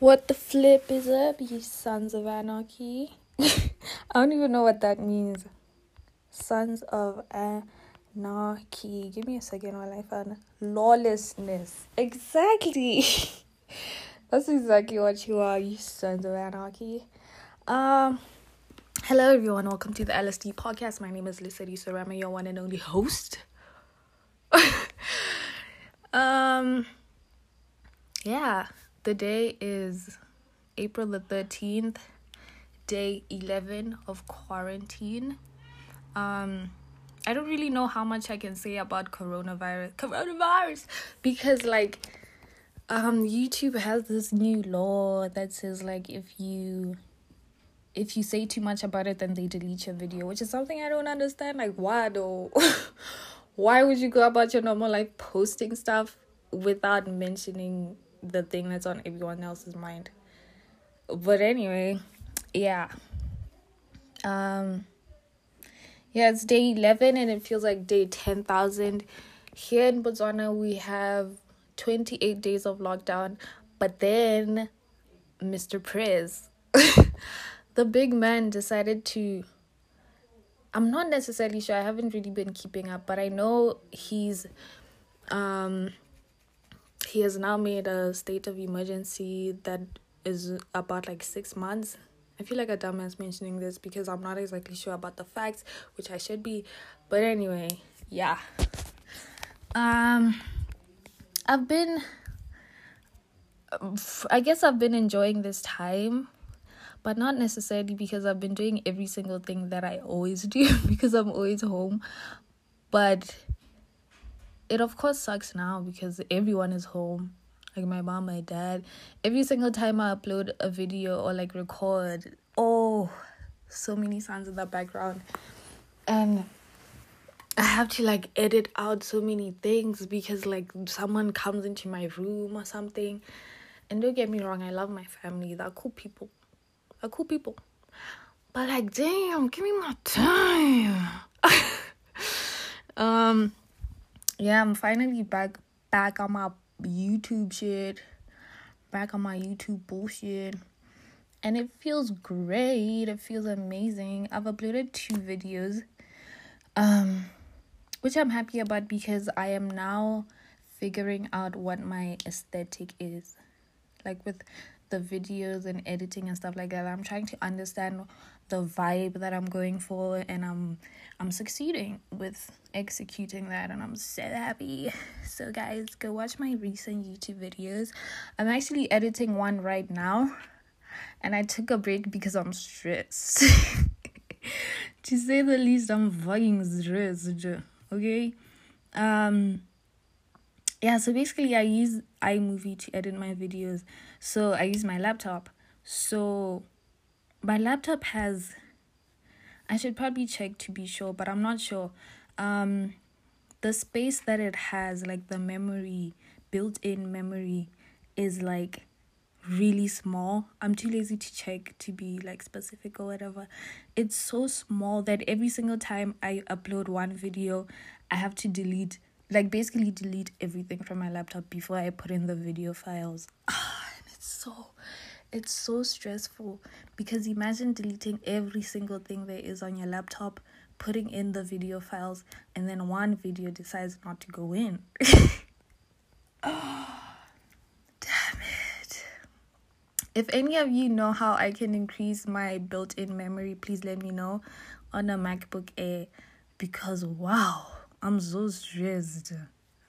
What the flip is up, you sons of anarchy? I don't even know what that means. Sons of anarchy. Give me a second while I find lawlessness. Exactly. That's exactly what you are, you sons of anarchy. Um, hello everyone. Welcome to the LSD podcast. My name is Lesedi Serema, your one and only host. um, yeah the day is April the 13th, day 11 of quarantine. Um, I don't really know how much I can say about coronavirus, coronavirus, because like, um, YouTube has this new law that says like if you if you say too much about it, then they delete your video, which is something I don't understand. Like, why though? why would you go about your normal life posting stuff without mentioning the thing that's on everyone else's mind. But anyway, yeah. Um yeah, it's day 11 and it feels like day 10,000. Here in Botswana, we have 28 days of lockdown, but then Mr. Prez, the big man, decided to. I'm not necessarily sure, I haven't really been keeping up, but I know he's um he has now made a state of emergency that is about like six months. I feel like a dumbass mentioning this because I'm not exactly sure about the facts, which I should be. But anyway, yeah. Um, I've been. I guess I've been enjoying this time, but not necessarily because I've been doing every single thing that I always do because I'm always home. But it of course sucks now because everyone is home. Like my mom my dad. Every single time i upload a video or like record oh so many sounds in the background. And i have to like edit out so many things because like someone comes into my room or something. And don't get me wrong i love my family. They're cool people they're cool people but like damn give me my time um yeah, I'm finally back back on my YouTube shit, back on my YouTube bullshit. And it feels great. It feels amazing. I've uploaded two videos. Um which I'm happy about because I am now figuring out what my aesthetic is. Like with the videos and editing and stuff like that. I'm trying to understand the vibe that I'm going for and I'm I'm succeeding with executing that and I'm so happy. So guys, go watch my recent YouTube videos. I'm actually editing one right now and I took a break because I'm stressed. to say the least, I'm fucking stressed. Okay? Um yeah, so basically I use iMovie to edit my videos. So I use my laptop. So my laptop has I should probably check to be sure, but I'm not sure. Um the space that it has, like the memory, built-in memory is like really small. I'm too lazy to check to be like specific or whatever. It's so small that every single time I upload one video, I have to delete like basically delete everything from my laptop before I put in the video files. Ah, and it's so it's so stressful because imagine deleting every single thing there is on your laptop, putting in the video files, and then one video decides not to go in. damn it. If any of you know how I can increase my built in memory, please let me know on a MacBook Air because wow I'm so stressed.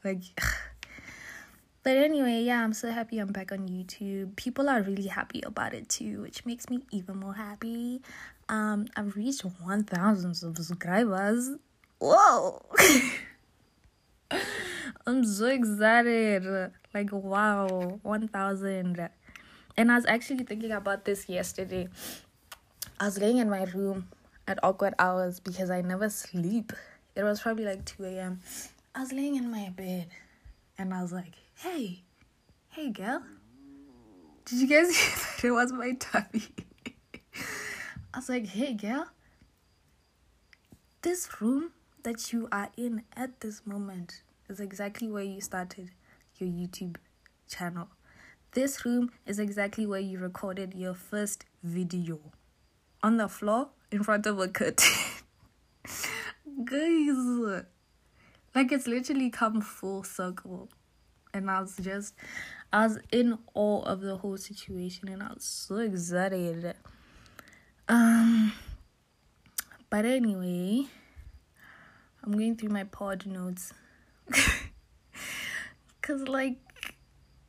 Like, but anyway, yeah, I'm so happy I'm back on YouTube. People are really happy about it too, which makes me even more happy. Um, I've reached 1,000 subscribers. Whoa! I'm so excited. Like, wow, 1,000. And I was actually thinking about this yesterday. I was laying in my room at awkward hours because I never sleep. It was probably like 2 a.m. I was laying in my bed and I was like, hey, hey, girl. Did you guys hear that? It was my tummy. I was like, hey, girl. this room that you are in at this moment is exactly where you started your YouTube channel. This room is exactly where you recorded your first video on the floor in front of a curtain. Guys, like it's literally come full circle. And I was just, I was in awe of the whole situation and I was so excited. Um, but anyway, I'm going through my pod notes. Cause like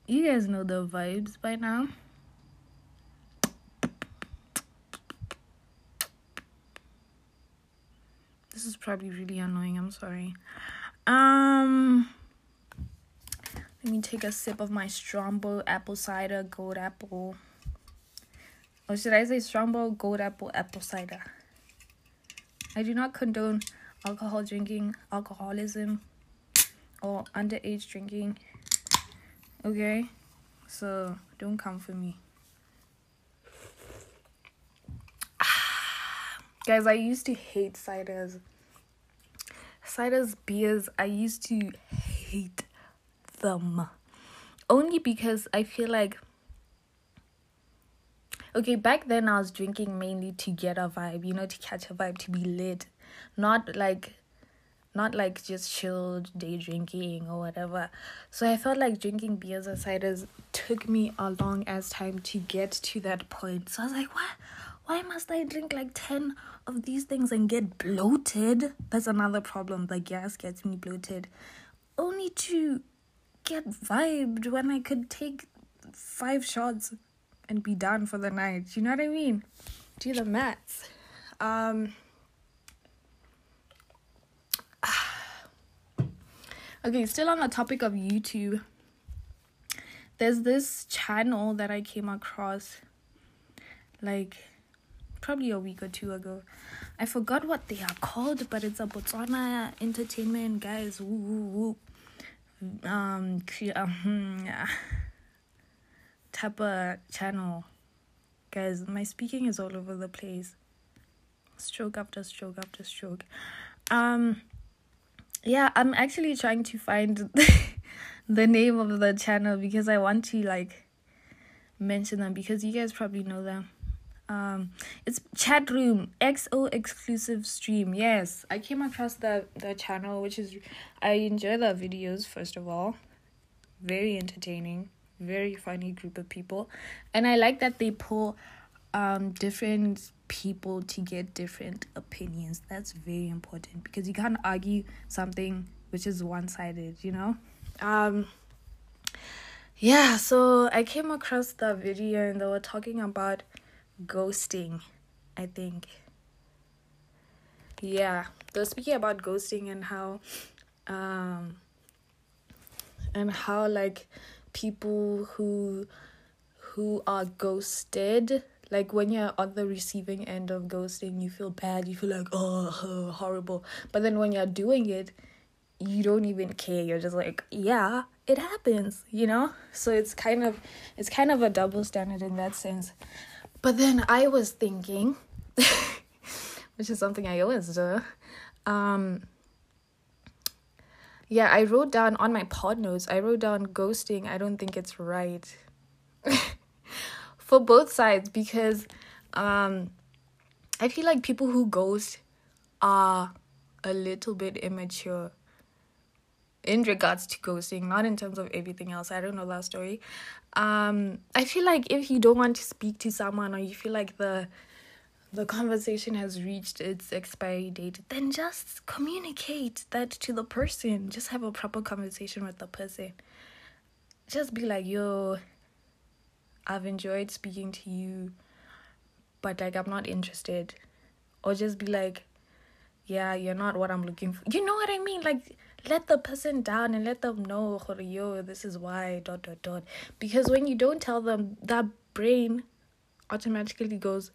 you guys know the vibes by now. This is probably really annoying. I'm sorry. Um let me take a sip of my Strongbow apple cider gold apple. Or should I say Strongbow gold apple apple cider? I do not condone alcohol drinking, alcoholism, or underage drinking. Okay? So don't come for me. Guys, I used to hate ciders. Ciders, beers, I used to hate them. Only because I feel like okay, back then I was drinking mainly to get a vibe, you know, to catch a vibe, to be lit. Not like not like just chilled day drinking or whatever. So I felt like drinking beers or ciders took me a long as time to get to that point. So I was like, what? Why must I drink like 10 of these things and get bloated? That's another problem. The gas gets me bloated. Only to get vibed when I could take five shots and be done for the night. You know what I mean? Do the maths. Um, okay, still on the topic of YouTube. There's this channel that I came across like probably a week or two ago. I forgot what they are called, but it's a Botswana entertainment guys. Woo woo woo. Um, um type of channel. Guys, my speaking is all over the place. Stroke after stroke after stroke. Um yeah, I'm actually trying to find the name of the channel because I want to like mention them because you guys probably know them. Um, it's chat room XO exclusive stream. Yes, I came across the the channel, which is I enjoy the videos. First of all, very entertaining, very funny group of people, and I like that they pull um different people to get different opinions. That's very important because you can't argue something which is one sided. You know, um yeah so i came across the video and they were talking about ghosting, I think. Yeah, they're speaking about ghosting and how, um, and how like people who who are ghosted like when you're on the receiving end of ghosting you feel bad you feel like oh horrible. But then when you're doing it you don't even care. You're just like yeah it happens you know? So it's kind of it's kind of a double standard in that sense but then I was thinking, which is something I always do. Um, yeah, I wrote down on my pod notes, I wrote down ghosting. I don't think it's right for both sides because um, I feel like people who ghost are a little bit immature in regards to ghosting, not in terms of everything else. I don't know that story. Um, I feel like if you don't want to speak to someone or you feel like the the conversation has reached its expiry date, then just communicate that to the person. Just have a proper conversation with the person. Just be like, yo, I've enjoyed speaking to you, but like I'm not interested. Or just be like, yeah, you're not what I'm looking for. You know what I mean? Like let the person down and let them know yo this is why dot dot dot because when you don't tell them that brain automatically goes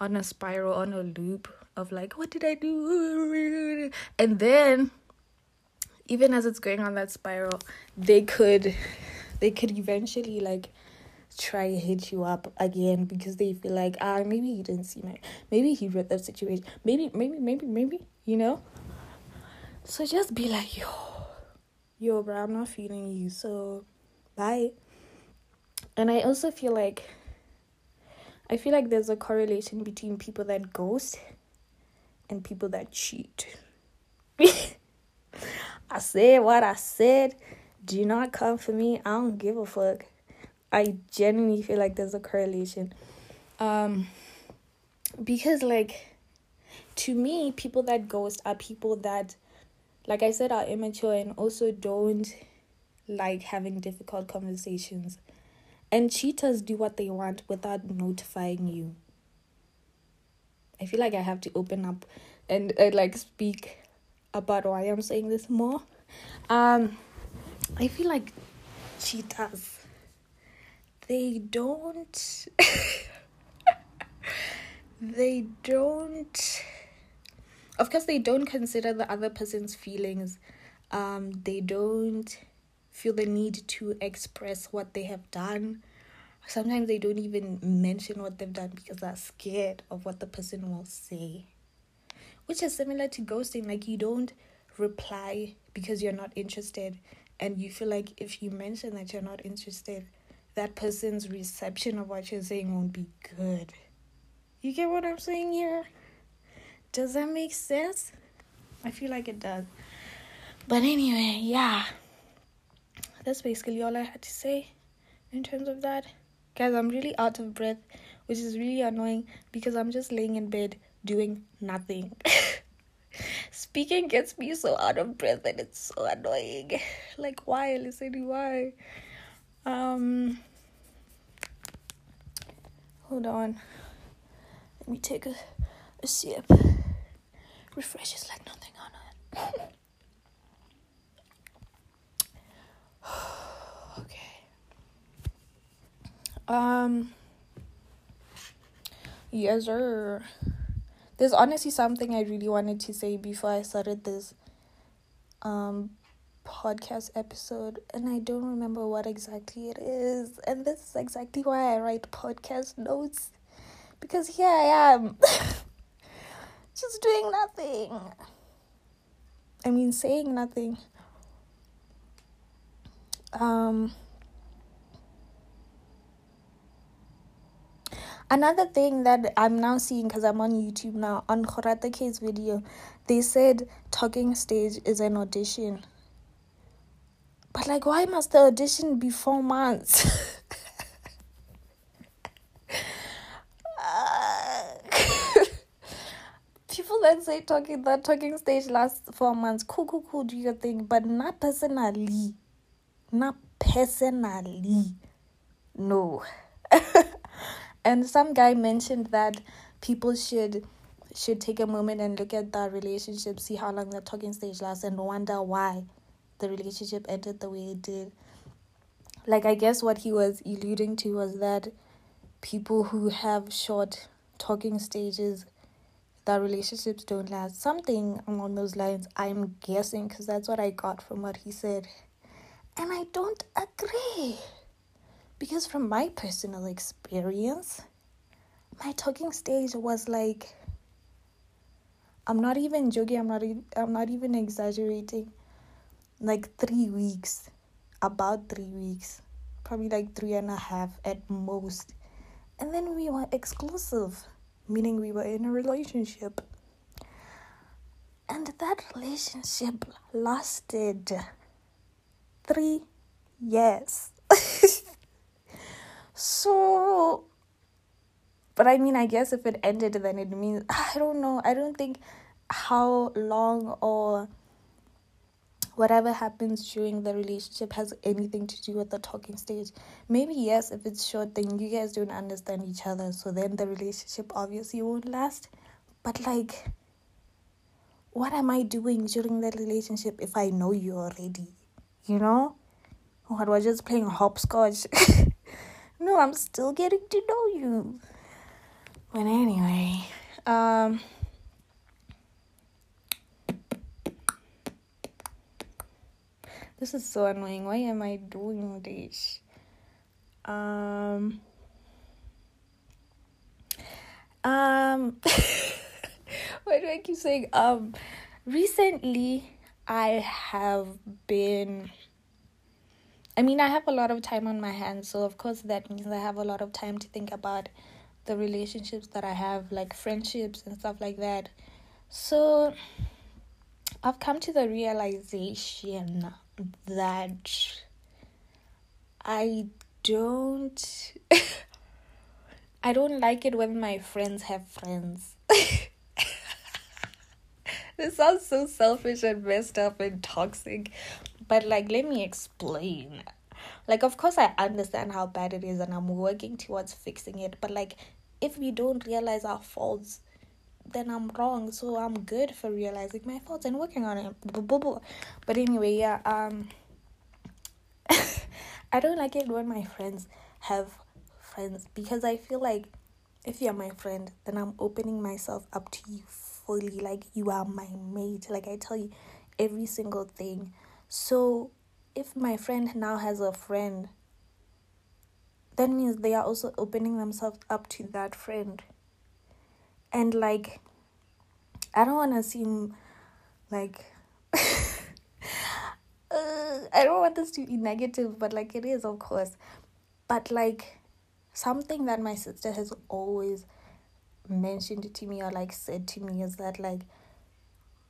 on a spiral on a loop of like what did i do and then even as it's going on that spiral they could they could eventually like try to hit you up again because they feel like ah maybe he didn't see my maybe he read the situation maybe maybe maybe maybe you know? So just be like, yo, yo, bro, I'm not feeling you, so bye. And I also feel like, I feel like there's a correlation between people that ghost and people that cheat. I said what I said. Do not come for me. I don't give a fuck. I genuinely feel like there's a correlation. Um because like to me, people that ghost are people that like I said are immature and also don't like having difficult conversations. And cheaters do what they want without notifying you. I feel like I have to open up and uh, like speak about why I'm saying this more. Um, I feel like cheaters, they don't, they don't, of course, they don't consider the other person's feelings. Um, they don't feel the need to express what they have done. Sometimes they don't even mention what they've done because they're scared of what the person will say. Which is similar to ghosting. Like, you don't reply because you're not interested, and you feel like if you mention that you're not interested, that person's reception of what you're saying won't be good. You get what I'm saying here? Does that make sense? I feel like it does. But anyway, yeah that's basically all I had to say in terms of that. Guys, I'm really out of breath, which is really annoying because I'm just laying in bed doing nothing. Speaking gets me so out of breath and it's so annoying. Like why, listening why? Um hold on. Let me take a, a sip. Refreshes like nothing on it. Okay. Um. Yes, sir. There's honestly something I really wanted to say before I started this um podcast episode and I don't remember what exactly it is. And this is exactly why I write podcast notes. Because here I am. just doing nothing. I mean saying nothing. Um Another thing that I'm now seeing because I'm on YouTube now on Khorata K's video, they said talking stage is an audition. But like, why must the audition be four months? people that say talking that talking stage lasts four months, cool, cool, cool, do your thing, but not personally, not personally, no. and some guy mentioned that people should should take a moment and look at that relationship, see how long the talking stage lasts, and wonder why the relationship ended the way it did. Like, I guess what he was alluding to was that people who have short talking stages, that relationships don't last. Something along those lines, I'm guessing, because that's what I got from what he said. And I don't agree. Because from my personal experience, my talking stage was like I'm not even joking, I'm not I'm not even exaggerating. Like 3 weeks. About 3 weeks. Probably like three and a half at most. And then we were exclusive, meaning we were in a relationship. And that relationship lasted 3 years. So, but I mean, I guess if it ended, then it means I don't know. I don't think how long or whatever happens during the relationship has anything to do with the talking stage. Maybe yes, if it's short, then you guys don't understand each other, so then the relationship obviously won't last. But like, what am I doing during that relationship if I know you already? You know, what was just playing hopscotch? No, I'm still getting to know you. But anyway, um This is so annoying. Why am I doing this? Um Um Why do I keep saying um? Recently, I have been. I mean, I have a lot of time on my hands, so of course that means I have a lot of time to think about the relationships that I have, like friendships and stuff like that. So, I've come to the realization that I don't I don't like it when my friends have friends. this sounds so selfish and messed up and toxic. But like let me explain. Like of course I understand how bad it is and I'm working towards fixing it, but like if we don't realize our faults then I'm wrong. So I'm good for realizing my faults and working on it. But anyway, yeah, um I don't like it when my friends have friends because I feel like if you're my friend, then I'm opening myself up to you fully. Like you are my mate. Like I tell you every single thing. So if my friend now has a friend, that means they are also opening themselves up to that friend. And like I don't wanna seem like uh, I don't want this to be negative, but like it is, of course. But like something that my sister has always mentioned to me or like said to me is that like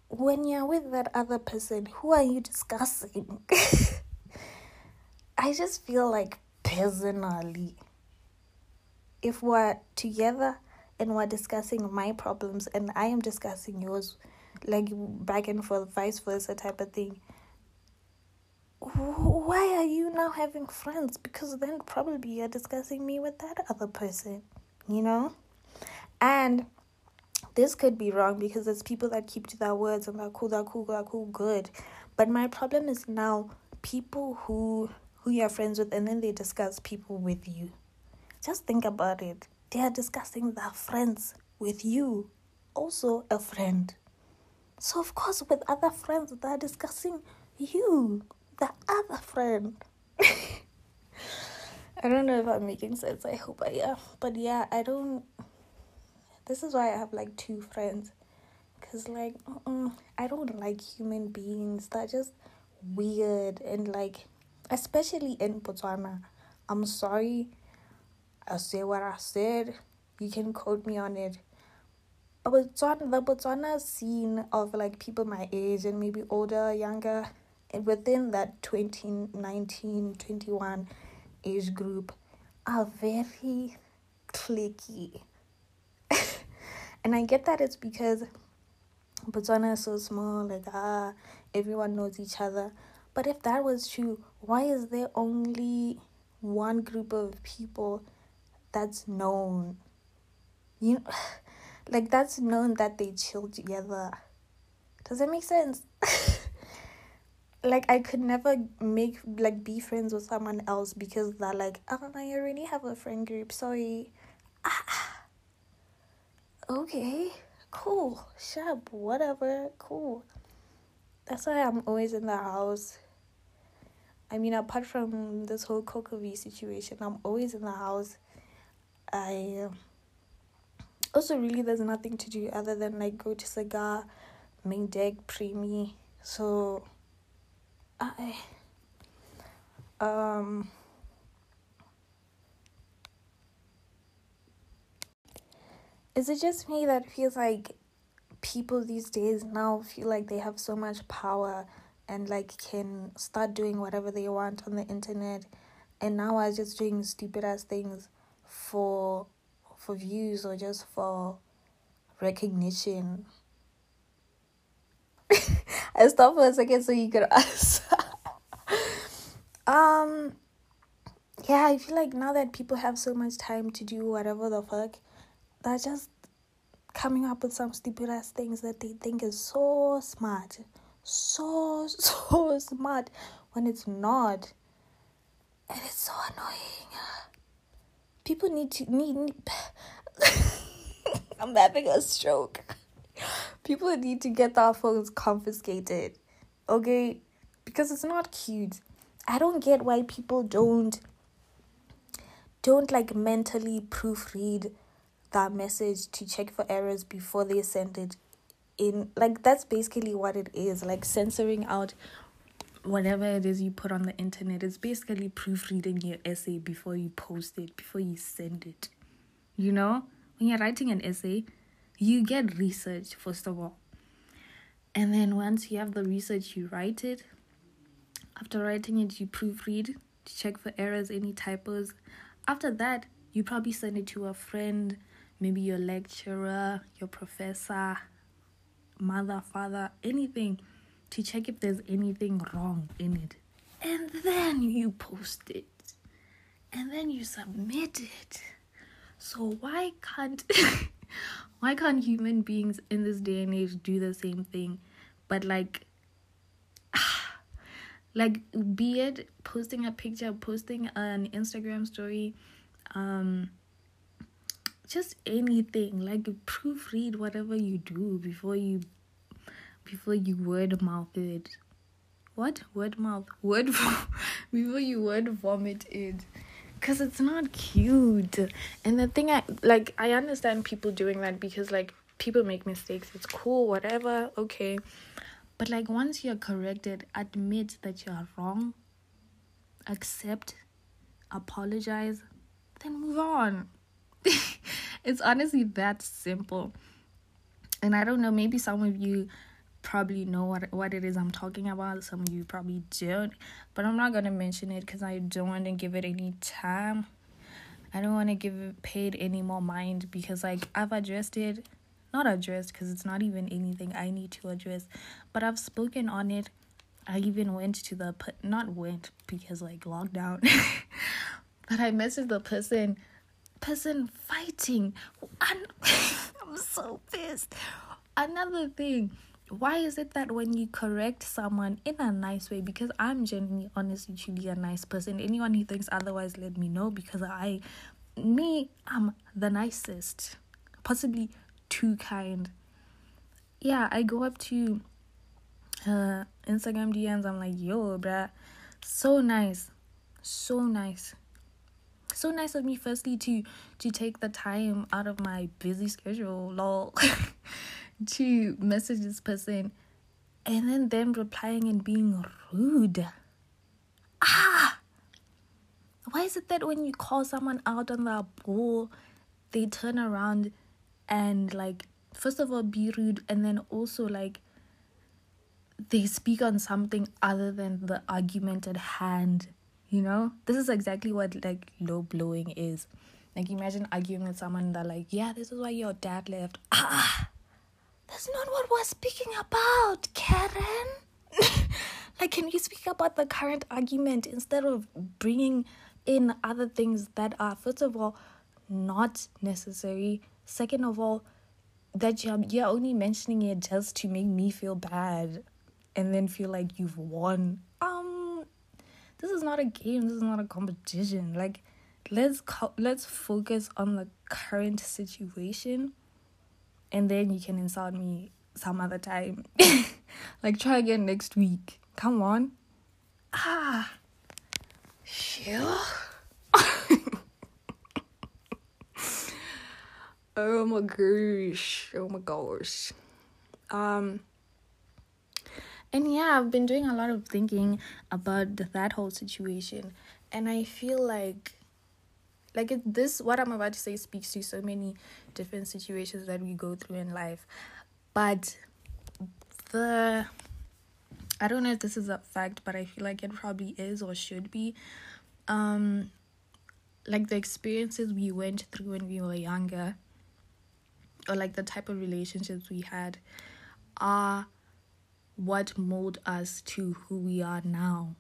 when you're with that other person, who are you discussing? I just feel like personally, if we're together and we're discussing my problems and I am discussing yours, like back and forth, vice versa type of thing, why are you now having friends? Because then probably you're discussing me with that other person, you know? And this could be wrong because there's people that keep to their words and they're cool, they're cool, they're cool, good. But my problem is now people who who you're friends with and then they discuss people with you. Just think about it. They are discussing their friends with you. Also a friend. So of course with other friends they're discussing you the other friend. I don't know if I'm making sense. I hope I am. But yeah, I don't. This is why I have like two friends. Because, like, I don't like human beings. They're just weird. And, like, especially in Botswana. I'm sorry. I say what I said. You can quote me on it. Botswana, the Botswana scene of like people my age and maybe older, younger, and within that 2019 21 age group are very clicky and i get that it's because botswana is so small like ah everyone knows each other but if that was true why is there only one group of people that's known you know, like that's known that they chill together does that make sense like I could never make like be friends with someone else because they're like, oh, I already have a friend group. Sorry. Ah, okay, cool, sharp, whatever, cool. That's why I'm always in the house. I mean, apart from this whole Cocovi situation, I'm always in the house. I also really there's nothing to do other than like go to cigar, main deck, preemie. So I um is it just me that feels like people these days now feel like they have so much power and like can start doing whatever they want on the internet and now are just doing stupid ass things for for views or just for recognition I stopped for a second so you could ask. um, yeah, I feel like now that people have so much time to do whatever the fuck, they're just coming up with some stupid ass things that they think is so smart. So, so smart when it's not. And it's so annoying. People need to need. I'm having a stroke. People need to get their phones confiscated. Okay? Because it's not cute. I don't get why people don't don't like mentally proofread that message to check for errors before they send it in like that's basically what it is like censoring out whatever it is you put on the internet it's basically proofreading your essay before you post it before you send it. You know? When you're writing an essay you get research first of all. And then once you have the research you write it. After writing it you proofread to check for errors any typos. After that you probably send it to a friend maybe your lecturer your professor mother father anything to check if there's anything wrong in it. And then you post it. And then you submit it. So why can't why can't human beings in this day and age do the same thing? But like like be it posting a picture, posting an Instagram story, um just anything like proofread whatever you do before you before you word mouth it. What? Word mouth. Word before you word vomit it. Cause it's not cute. And the thing I like I understand people doing that because like people make mistakes. It's cool, whatever, okay. But like once you're corrected, admit that you're wrong. Accept, apologize, then move on. it's honestly that simple. And I don't know, maybe some of you probably know what what it is I'm talking about. Some of you probably don't, but I'm not gonna mention it because I don't want to give it any time. I don't want to give it paid any more mind because like I've addressed it, not addressed because it's not even anything I need to address, but I've spoken on it. I even went to the not went because like lockdown, but I messaged the person, person fighting. I'm, I'm so pissed. Another thing why is it that when you correct someone in a nice way because i'm genuinely honestly truly a nice person. Anyone who thinks otherwise let me know because i me i'm the nicest possibly too kind. Yeah i go up to uh instagram dms i'm like yo bruh so nice so nice so nice of me firstly to to take the time out of my busy schedule lol to message this person and then them replying and being rude. Ah! Why is it that when you call someone out on their ball, they turn around and, like, first of all, be rude, and then also, like, they speak on something other than the argument at hand? You know? This is exactly what, like, low blowing is. Like, imagine arguing with someone that, like, yeah, this is why your dad left. Ah! That's not what we're speaking about, Karen. like, can you speak about the current argument instead of bringing in other things that are, first of all, not necessary? Second of all, that you're, you're only mentioning it just to make me feel bad and then feel like you've won. Um, this is not a game. This is not a competition. Like, let's co- let's focus on the current situation and then you can insult me some other time. like try again next week. Come on. Ah. Sure. oh my gosh. Oh my gosh. Um and yeah, I've been doing a lot of thinking about the, that whole situation and I feel like like it, this what i'm about to say speaks to so many different situations that we go through in life. But the i don't know if this is a fact but i feel like it probably is or should be. Um like the experiences we went through when we were younger or like the type of relationships we had are what mold us to who we are now.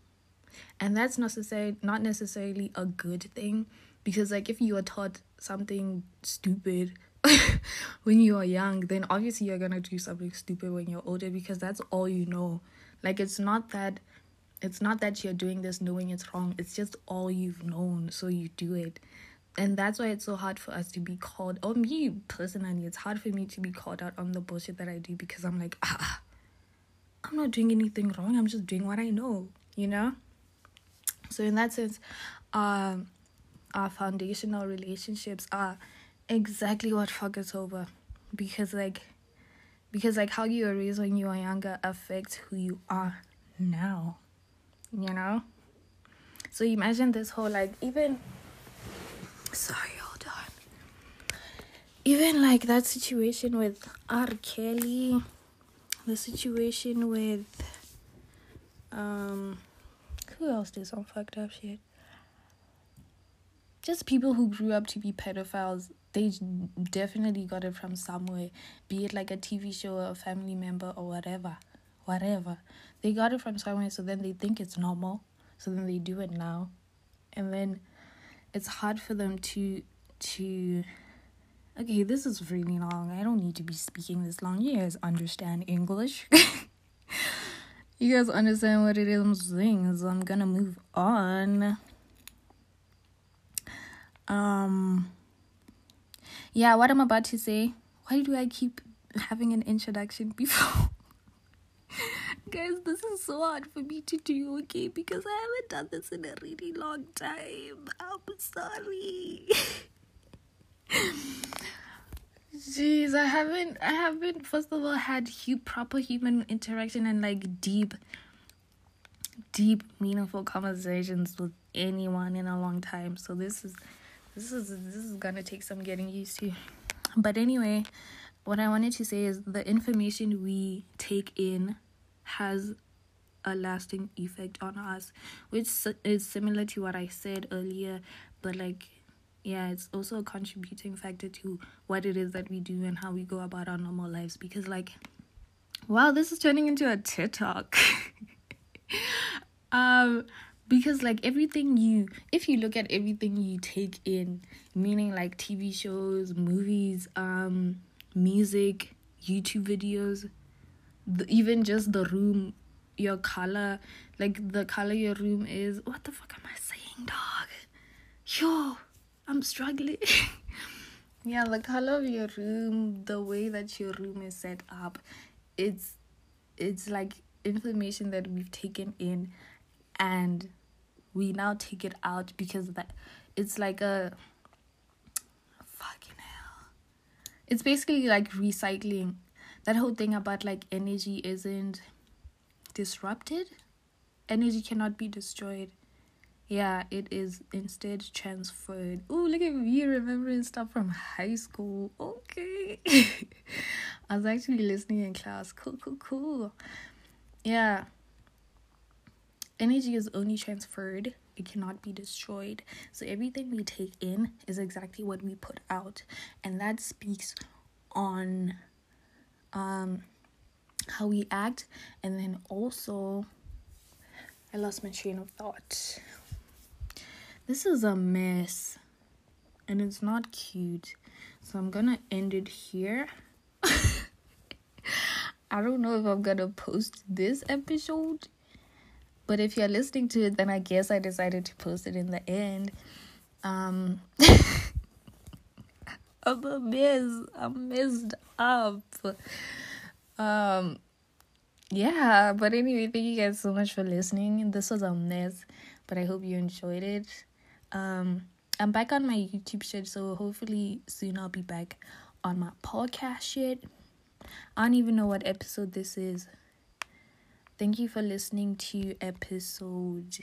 And that's necessarily not necessarily a good thing because like if you are taught something stupid when you are young then obviously you're gonna do something stupid when you're older because that's all you know. Like it's not that it's not that you're doing this knowing it's wrong it's just all you've known so you do it. And that's why it's so hard for us to be called or me personally it's hard for me to be called out on the bullshit that i do because i'm like ah i'm not doing anything wrong i'm just doing what i know you know? So in that sense um our foundational relationships are exactly what fuck over. Because like because like how you were raised when you were younger affects who you are now you know? So imagine this whole like even sorry hold on. Even like that situation with r. Kelly the situation with um who else did some fucked up shit? Just people who grew up to be pedophiles they definitely got it from somewhere be it like a tv show or a family member or whatever whatever. They got it from somewhere so then they think it's normal so then they do it now. And then it's hard for them to to okay this is really long. I don't need to be speaking this long. You guys understand english? You guys understand what it is i'm saying so i'm gonna move on. Um yeah what i'm about to say why do i keep having an introduction before? Guys this is so hard for me to do okay? Because i haven't done this in a really long time. I'm sorry. Jeez i haven't i haven't first of all had hu- proper human interaction and like deep deep meaningful conversations with anyone in a long time. So this is this is this is gonna take some getting used to. But anyway what i wanted to say is the information we take in has a lasting effect on us which is similar to what i said earlier but like yeah it's also a contributing factor to what it is that we do and how we go about our normal lives because like wow this is turning into a tiktok. Um because like everything you if you look at everything you take in meaning like tv shows movies um music youtube videos the, even just the room your color like the color your room is what the fuck am i saying dog? Yo i'm struggling. Yeah the color of your room the way that your room is set up it's it's like information that we've taken in and we now take it out because that it's like a fucking hell. It's basically like recycling. That whole thing about like energy isn't disrupted. Energy cannot be destroyed. Yeah, it is instead transferred. Oh, look at me remembering stuff from high school. Okay. I was actually listening in class. Cool, cool, cool. Yeah energy is only transferred it cannot be destroyed. So everything we take in is exactly what we put out. And that speaks on um how we act and then also i lost my train of thought. This is a mess and it's not cute. So i'm gonna end it here. I don't know if i'm gonna post this episode but if you're listening to it, then I guess I decided to post it in the end. Um, I'm a mess. I'm messed up. Um, yeah, but anyway, thank you guys so much for listening. This was a mess, but I hope you enjoyed it. Um, I'm back on my YouTube shit, so hopefully soon I'll be back on my podcast shit. I don't even know what episode this is. Thank you for listening to episode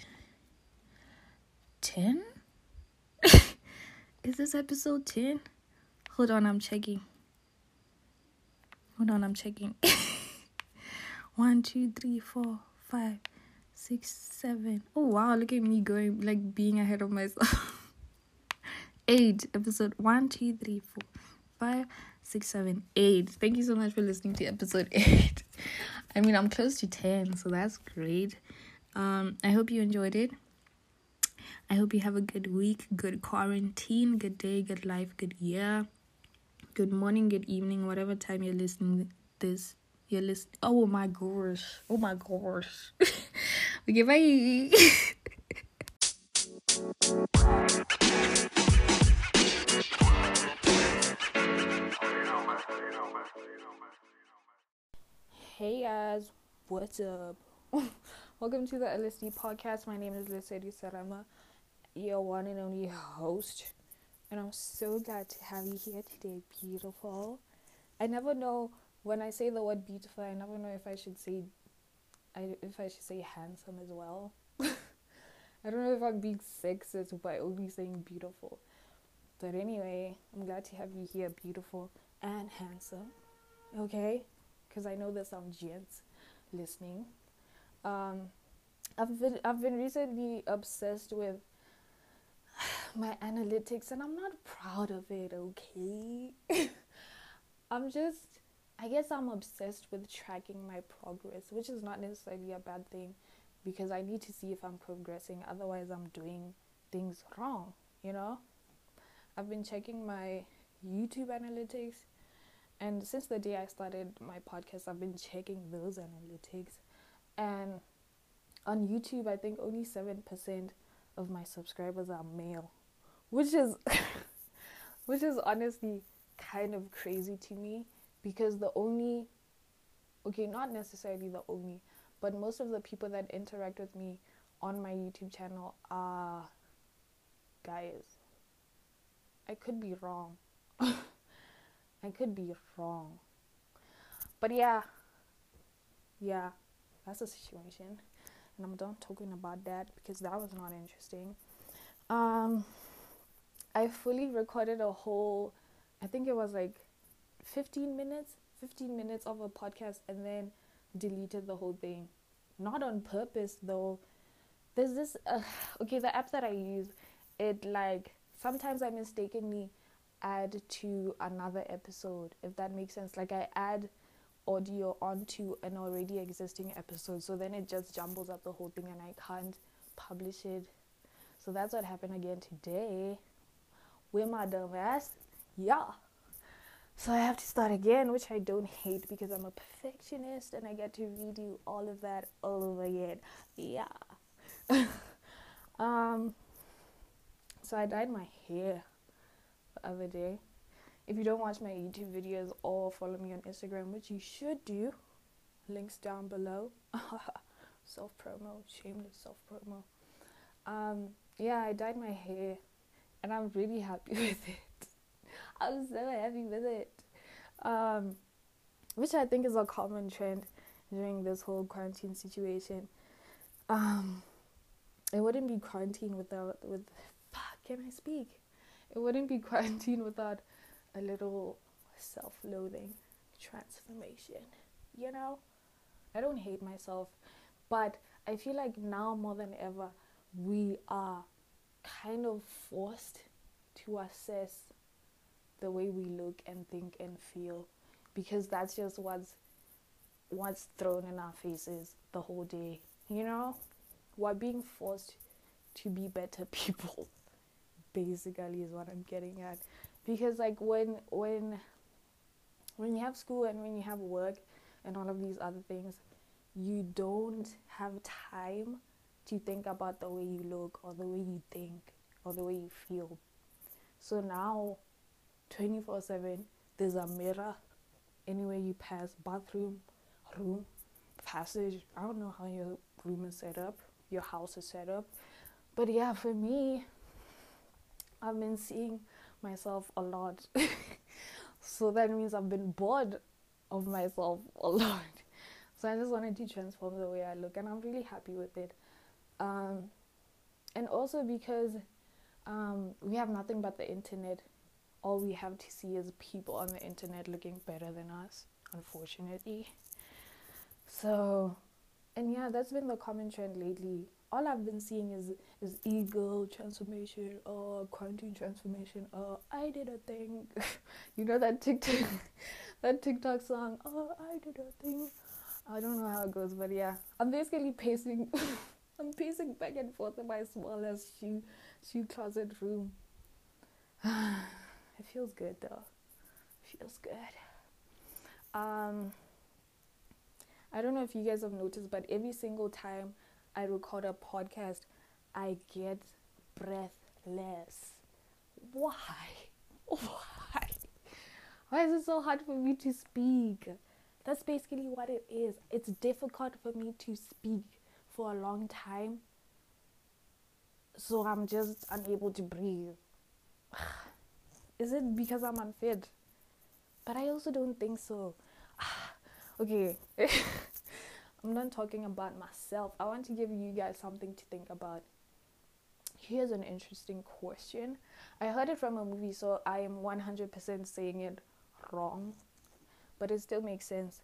10? Is this episode 10? Hold on, I'm checking. Hold on, I'm checking. One, two, three, four, five, six, seven. Oh wow, look at me going like being ahead of myself. eight. Episode one, two, three, four, five, six, seven, eight. Thank you so much for listening to episode eight. I mean, I'm close to 10, so that's great. Um, I hope you enjoyed it. I hope you have a good week, good quarantine, good day, good life, good year, good morning, good evening, whatever time you're listening this. You're listening. Oh my gosh! Oh my gosh! okay, bye. Hey guys, what's up? Welcome to the LSD podcast. My name is Lesedi Serema, your one and only host, and I'm so glad to have you here today, beautiful. I never know when I say the word beautiful, I never know if I should say, I if I should say handsome as well. I don't know if I'm being sexist by only saying beautiful. But anyway, I'm glad to have you here, beautiful and handsome. Okay? Because I know there's some gents listening. Um, I've been I've been recently obsessed with my analytics and I'm not proud of it, okay? I'm just I guess I'm obsessed with tracking my progress, which is not necessarily a bad thing because I need to see if I'm progressing, otherwise I'm doing things wrong, you know? I've been checking my YouTube analytics and since the day I started my podcast, I've been checking those analytics and on YouTube, I think only 7% of my subscribers are male, which is which is honestly kind of crazy to me because the only okay, not necessarily the only, but most of the people that interact with me on my YouTube channel are guys. I could be wrong. I could be wrong. But yeah. Yeah, that's the situation and I'm done talking about that because that was not interesting. Um, I fully recorded a whole, I think it was like 15 minutes, 15 minutes of a podcast and then deleted the whole thing. Not on purpose though. There's this, uh, okay, the app that I use, it like, sometimes I mistakenly add to another episode, if that makes sense. Like I add audio onto an already existing episode. So then it just jumbles up the whole thing and I can't publish it. So that's what happened again today with my dumbass. Yeah. So I have to start again, which I don't hate because I'm a perfectionist and I get to redo all of that all over again. Yeah. um so I dyed my hair the other day if you don't watch my YouTube videos or follow me on Instagram, which you should do, links down below. self promo, shameless self promo. Um, yeah, I dyed my hair and I'm really happy with it. I'm so happy with it. Um, which I think is a common trend during this whole quarantine situation. Um, it wouldn't be quarantine without with fuck, can I speak? It wouldn't be quarantine without a little self loathing transformation. You know? I don't hate myself, but I feel like now more than ever, we are kind of forced to assess the way we look and think and feel because that's just what's what's thrown in our faces the whole day you know we're being forced to be better people basically is what i'm getting at. Because like when when when you have school and when you have work and all of these other things you don't have time to think about the way you look or the way you think or the way you feel. So now 24/7 there's a mirror anywhere you pass bathroom room passage. I don't know how your room is set up your house is set up. But yeah for me i've been seeing myself a lot. so that means I've been bored of myself a lot. So I just wanted to transform the way I look, and I'm really happy with it. Um, and also because um, we have nothing but the internet. All we have to see is people on the internet looking better than us, unfortunately. So, and yeah, that's been the common trend lately all I've been seeing is is ego transformation or quarantine transformation or I did a thing. you know that TikTok that TikTok song, oh I did a thing. I don't know how it goes, but yeah. I'm basically pacing I'm pacing back and forth in my smallest shoe shoe closet room. it feels good though. Feels good. Um I don't know if you guys have noticed, but every single time I record a podcast, I get breathless. Why? Why? Why is it so hard for me to speak? That's basically what it is. It's difficult for me to speak for a long time. So I'm just unable to breathe. Is it because I'm unfit? But I also don't think so. Okay. I'm not talking about myself. I want to give you guys something to think about. Here's an interesting question. I heard it from a movie, so I am 100% saying it wrong, but it still makes sense.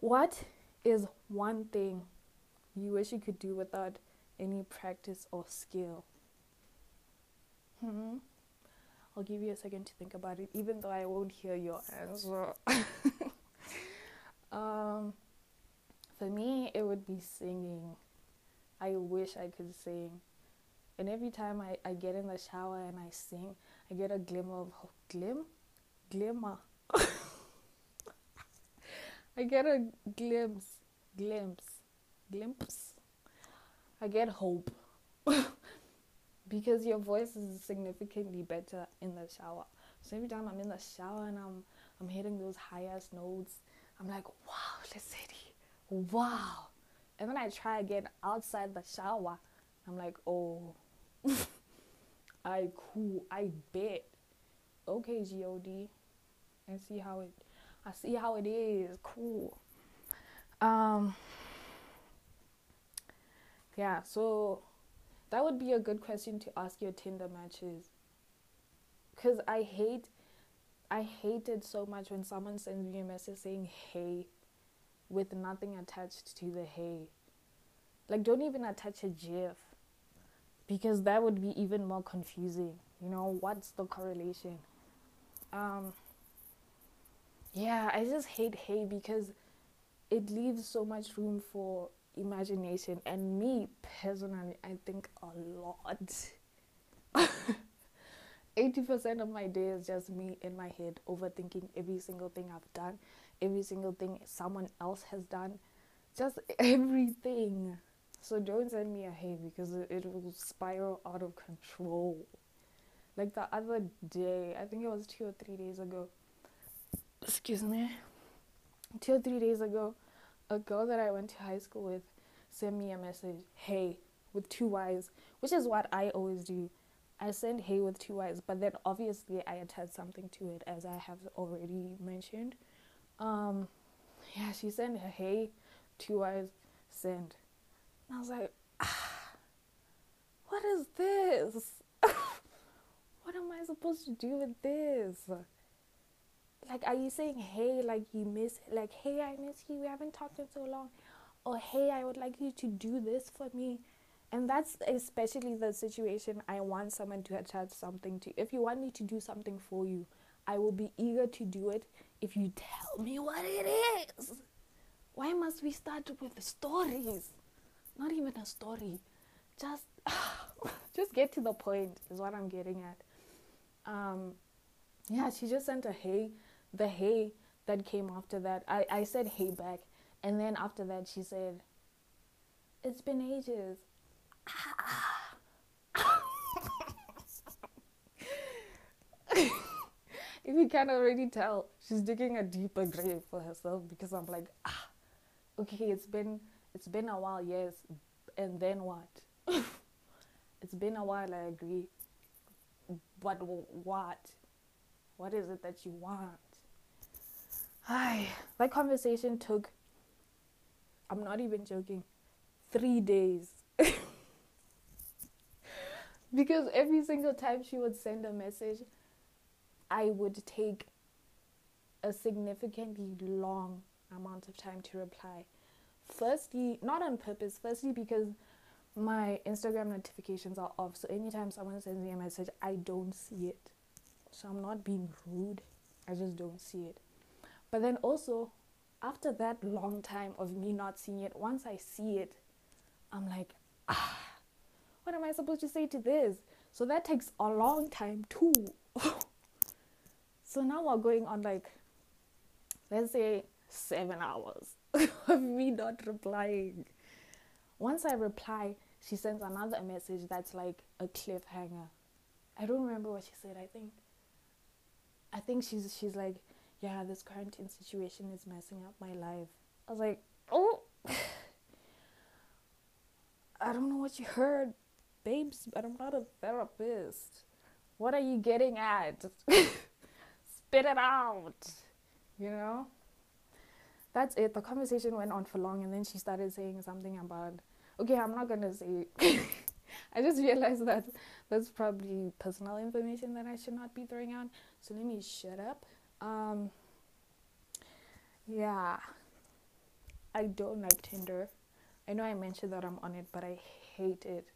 What is one thing you wish you could do without any practice or skill? Hmm. I'll give you a second to think about it, even though I won't hear your answer. um, for me, it would be singing. I wish I could sing. And every time I, I get in the shower and I sing, I get a glimmer of hope. Glim? Glimmer. I get a glimpse. Glimpse. Glimpse. I get hope. because your voice is significantly better in the shower. So every time I'm in the shower and I'm I'm hitting those high ass notes, I'm like, wow, let's hit it wow. And then I try again outside the shower. I'm like, oh, I cool, I bet. Okay, God, and see how it. I see how it is. Cool. Um. Yeah. So that would be a good question to ask your Tinder matches. Cause I hate, I hate it so much when someone sends me a message saying, "Hey." With nothing attached to the hey. Like, don't even attach a GIF because that would be even more confusing. You know, what's the correlation? Um, yeah, I just hate hey because it leaves so much room for imagination. And me personally, I think a lot. 80% of my day is just me in my head overthinking every single thing I've done every single thing someone else has done, just everything. So don't send me a hey because it, will spiral out of control. Like the other day, I think it was two or three days ago. Excuse me. Two or three days ago, a girl that I went to high school with sent me a message, hey, with two Y's, which is what I always do. I send hey with two Y's, but then obviously I attach something to it as I have already mentioned. Um, yeah, she sent hey, two eyes, send. And I was like, ah, what is this? what am I supposed to do with this? Like, are you saying hey, like you miss, like hey, I miss you, we haven't talked in so long, or hey, I would like you to do this for me? And that's especially the situation I want someone to attach something to. If you want me to do something for you, I will be eager to do it if you tell me what it is. Why must we start with the stories? Not even a story. Just just get to the point is what I'm getting at. Um yeah, she just sent a hey. The hey that came after that. I, I said hey back and then after that she said It's been ages. if you can already tell, she's digging a deeper grave for herself because I'm like, ah, okay, it's been it's been a while, yes, and then what? it's been a while, I agree. But what? What is it that you want? Hi, that conversation took. I'm not even joking. Three days. because every single time she would send a message, I would take a significantly long amount of time to reply. Firstly, not on purpose, firstly, because my Instagram notifications are off. So anytime someone sends me a message, I don't see it. So I'm not being rude, I just don't see it. But then also, after that long time of me not seeing it, once I see it, I'm like, ah, what am I supposed to say to this? So that takes a long time too. So now we're going on like, let's say seven hours of me not replying. Once I reply, she sends another message that's like a cliffhanger. I don't remember what she said. I think, I think she's she's like, yeah, this quarantine situation is messing up my life. I was like, oh, I don't know what you heard, babes, but I'm not a therapist. What are you getting at? spit it out, you know? that's it. The conversation went on for long, and then she started saying something about. Okay, I'm not gonna say. I just realized that that's probably personal information that I should not be throwing out. So let me shut up. Um, yeah, I don't like Tinder. I know I mentioned that I'm on it, but I hate it.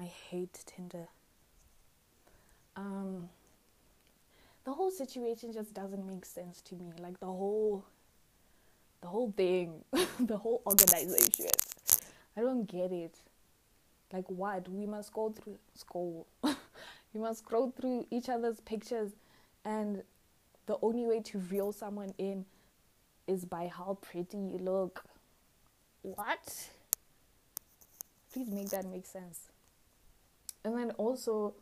I hate Tinder. Um, the whole situation just doesn't make sense to me. Like the whole, the whole thing, the whole organization. I don't get it. Like what? We must go through school. we must scroll through each other's pictures, and the only way to reel someone in is by how pretty you look. What? Please make that make sense. And then also,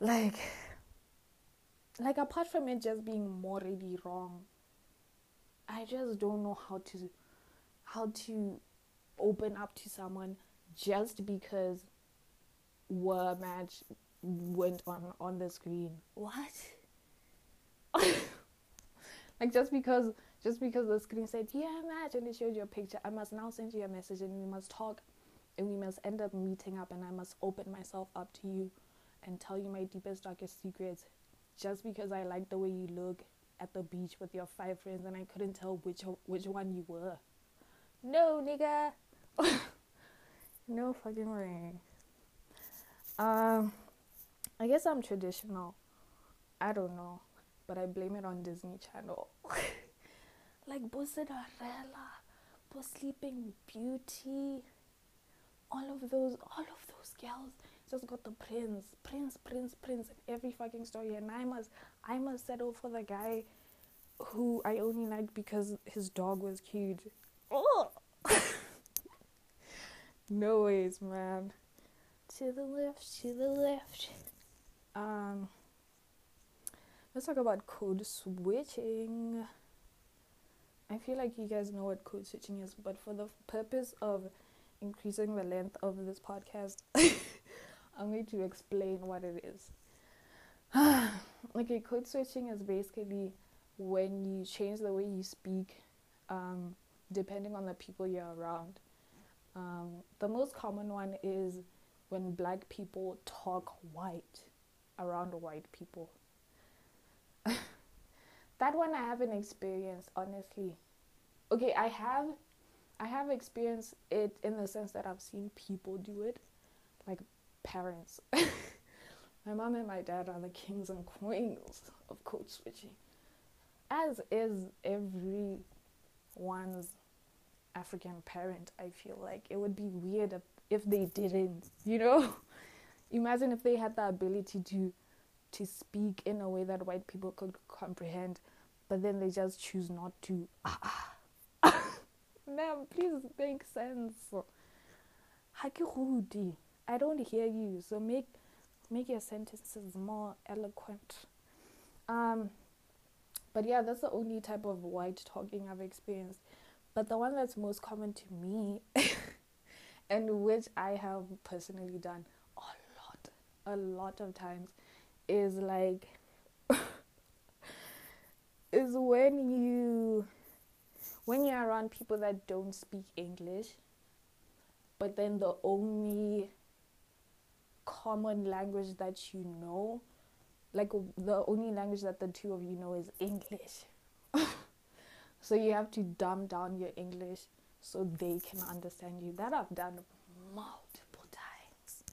like, like apart from it just being morally wrong, I just don't know how to, how to open up to someone just because a match went on on the screen. What? like just because just because the screen said yeah match and it showed you a picture, I must now send you a message and we must talk and we must end up meeting up and I must open myself up to you and tell you my deepest darkest secrets just because I like the way you look at the beach with your five friends and I couldn't tell which which one you were. No, nigga. no fucking way. Um, I guess I'm traditional. I don't know, but I blame it on Disney Channel. like Cinderella, Bo Sleeping Beauty, all of those, all of those girls just got the prince, prince, prince, prince in every fucking story, and I must, I must settle for the guy who I only like because his dog was cute. Oh. no ways, man. To the left, to the left. Um, let's talk about code switching. I feel like you guys know what code switching is, but for the purpose of increasing the length of this podcast, I'm going to explain what it is. okay, code switching is basically when you change the way you speak um, depending on the people you're around. Um, the most common one is when black people talk white around white people. that one I haven't experienced, honestly. Okay, I have I have experienced it in the sense that I've seen people do it, like parents. my mom and my dad are the kings and queens of code switching, as is everyone's African parent. I feel like it would be weird if, if they didn't, you know. Imagine if they had the ability to to speak in a way that white people could comprehend, but then they just choose not to. Ah, ah ma'am, please make sense. I don't hear you, so make make your sentences more eloquent. Um, but yeah, that's the only type of white talking I've experienced. But the one that's most common to me, and which I have personally done a lot, a lot of times, is like, is when you when you're around people that don't speak English, but then the only common language that you know, like the only language that the two of you know is English. so you have to dumb down your English so they can understand you. That I've done multiple times,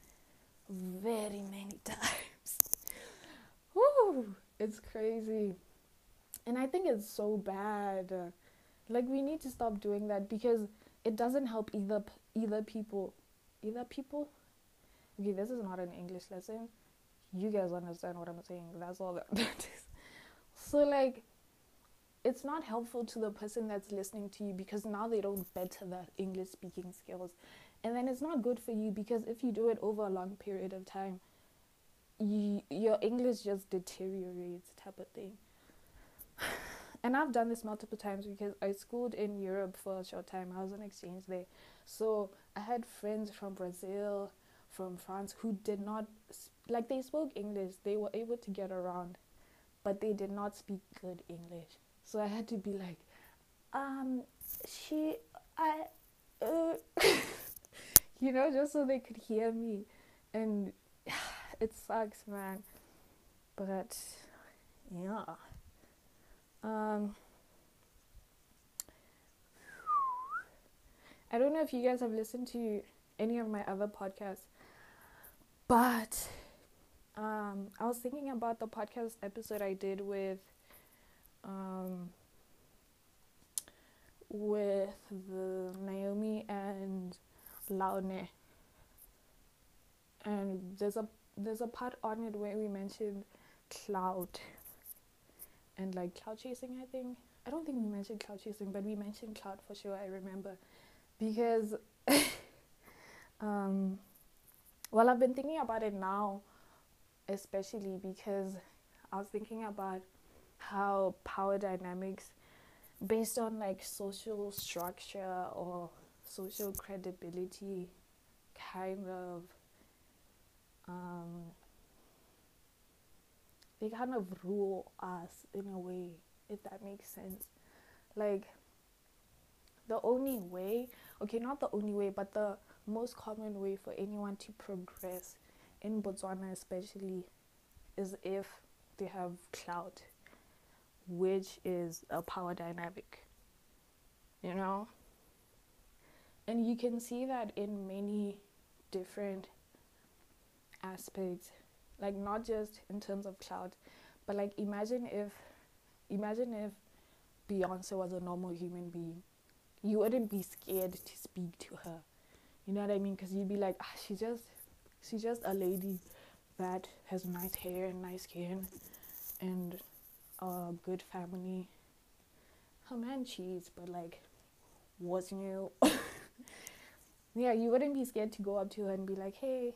very many times. Woo, it's crazy. And I think it's so bad. Like we need to stop doing that because it doesn't help either either people, either people. Okay, this is not an English lesson. You guys understand what I'm saying. That's all that is. So like it's not helpful to the person that's listening to you because now they don't better their English speaking skills. And then it's not good for you because if you do it over a long period of time, you, your English just deteriorates type of thing and I've done this multiple times because I schooled in Europe for a short time. I was on exchange there. So I had friends from Brazil, from France who did not like they spoke English. They were able to get around, but they did not speak good English. So I had to be like um, she, I, uh, you know, just so they could hear me, and it sucks, man. But yeah, um. I don't know if you guys have listened to any of my other podcasts, but um, I was thinking about the podcast episode I did with um, with the Naomi and Laune. And there's a there's a part on it where we mentioned clout and like clout chasing I think. I don't think we mentioned clout chasing, but we mentioned clout for sure, I remember. Because um well I've been thinking about it now especially because I was thinking about how power dynamics based on like social structure or social credibility kind of um, they kind of rule us in a way if that makes sense. Like the only way okay not the only way but the most common way for anyone to progress in botswana especially is if they have clout which is a power dynamic. You know? And you can see that in many different aspects. Like not just in terms of clout, but like imagine if imagine if Beyonce was a normal human being. You wouldn't be scared to speak to her. You know what I mean? Because you'd be like, ah, just, she's just a lady that has nice hair and nice skin, and a good family. Her man cheats, but like, what's new? yeah, you wouldn't be scared to go up to her and be like, hey,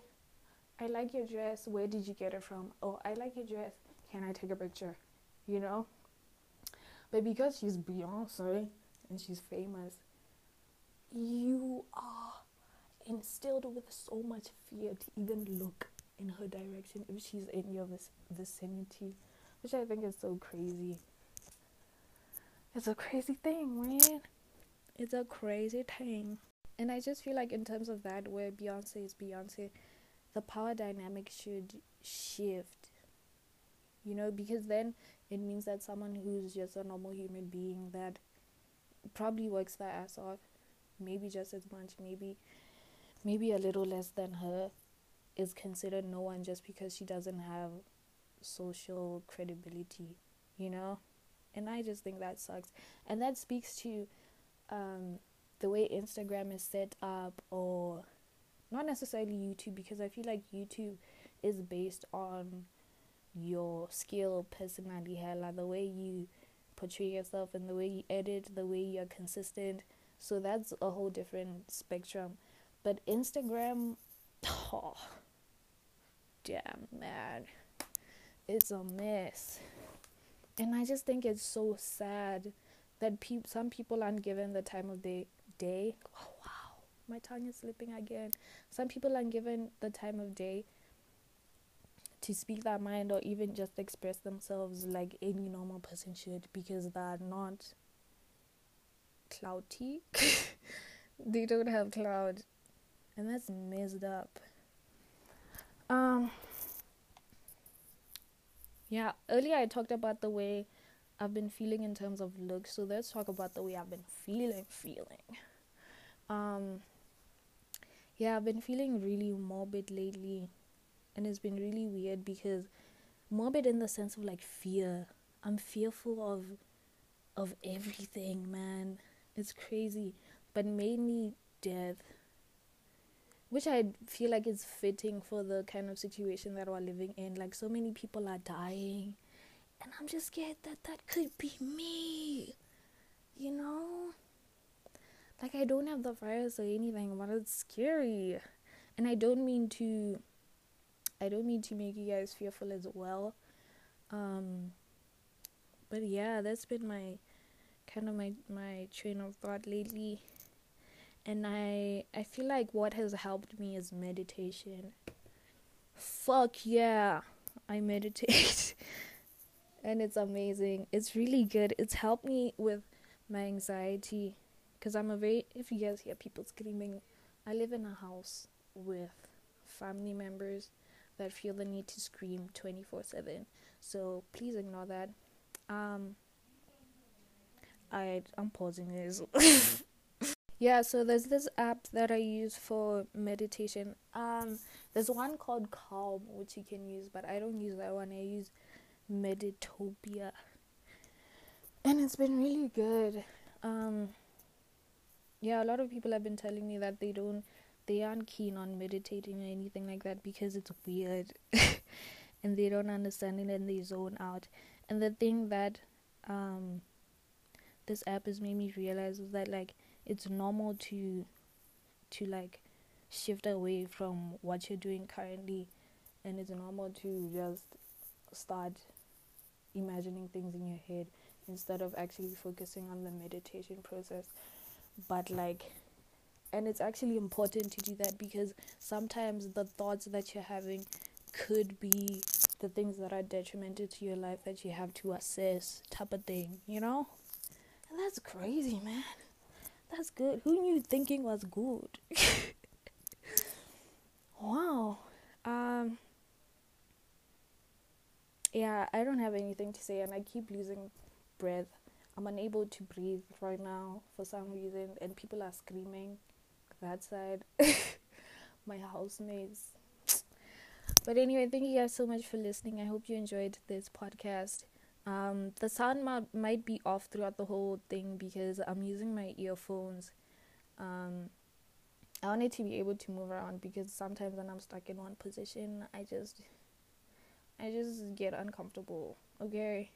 I like your dress. Where did you get it from? Oh, I like your dress. Can I take a picture? You know? But because she's Beyonce and she's famous, you are instilled with so much fear to even look in her direction if she's in your vicinity which I think is so crazy. It's a crazy thing, man. It's a crazy thing. And I just feel like, in terms of that, where Beyonce is Beyonce, the power dynamic should shift. You know, because then it means that someone who's just a normal human being that probably works their ass off, maybe just as much, maybe maybe a little less than her, is considered no one just because she doesn't have social credibility, you know? And I just think that sucks. And that speaks to um, the way Instagram is set up, or not necessarily YouTube, because I feel like YouTube is based on your skill, personality, hella, the way you portray yourself, and the way you edit, the way you're consistent. So that's a whole different spectrum. But Instagram, oh, damn, man it's a mess. And I just think it's so sad that pe- some people aren't given the time of the day. Oh, wow. My tongue is slipping again. Some people aren't given the time of day to speak their mind or even just express themselves like any normal person should because they're not clouty. they don't have clout. And that's messed up. Um yeah, earlier I talked about the way I've been feeling in terms of looks, so let's talk about the way I've been feeling feeling. Um yeah, I've been feeling really morbid lately and it's been really weird because morbid in the sense of like fear. I'm fearful of of everything, man. It's crazy, but mainly death which I feel like is fitting for the kind of situation that we're living in. Like, so many people are dying, and I'm just scared that that could be me, you know? Like, I don't have the virus or anything, but it's scary. And I don't mean to, I don't mean to make you guys fearful as well. Um, but yeah, that's been my kind of my my train of thought lately and I I feel like what has helped me is meditation. Fuck yeah, I meditate. and it's amazing. It's really good. It's helped me with my anxiety because I'm a very if you guys hear people screaming, I live in a house with family members that feel the need to scream 24/7. So please ignore that. Um I I'm pausing this. yeah, so there's this app that I use for meditation. Um there's one called Calm which you can use, but I don't use that one. I use Meditopia. And it's been really good. Um yeah, a lot of people have been telling me that they don't they aren't keen on meditating or anything like that because it's weird and they don't understand it and they zone out. And the thing that um this app has made me realize is that like it's normal to to like shift away from what you're doing currently and it's normal to just start imagining things in your head instead of actually focusing on the meditation process. But like and it's actually important to do that because sometimes the thoughts that you're having could be the things that are detrimental to your life that you have to assess type of thing you know? And that's crazy man that's good who knew thinking was good wow um yeah i don't have anything to say and i keep losing breath I'm unable to breathe right now for some reason, and people are screaming that side. My housemates. But anyway, thank you guys so much for listening. I hope you enjoyed this podcast. Um, the sound might, might be off throughout the whole thing because I'm using my earphones. Um, I wanted to be able to move around because sometimes when I'm stuck in one position, I just, I just get uncomfortable. Okay.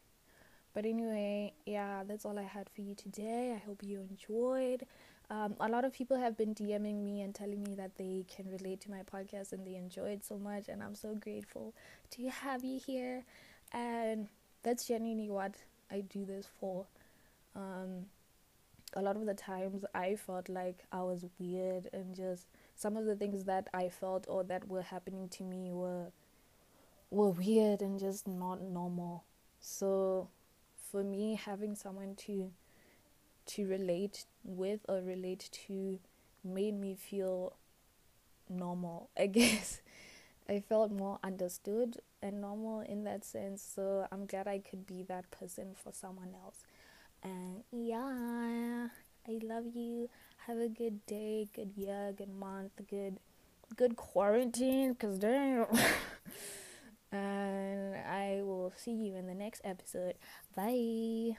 But anyway, yeah, that's all I had for you today. I hope you enjoyed. Um, a lot of people have been DMing me and telling me that they can relate to my podcast and they enjoy it so much, and I'm so grateful to have you here. And that's genuinely what I do this for. Um, a lot of the times I felt like I was weird, and just some of the things that I felt or that were happening to me were were weird and just not normal. So for me having someone to to relate with or relate to made me feel normal i guess i felt more understood and normal in that sense so i'm glad i could be that person for someone else and yeah i love you have a good day good year good month good good quarantine because damn and I will see you in the next episode. Bye.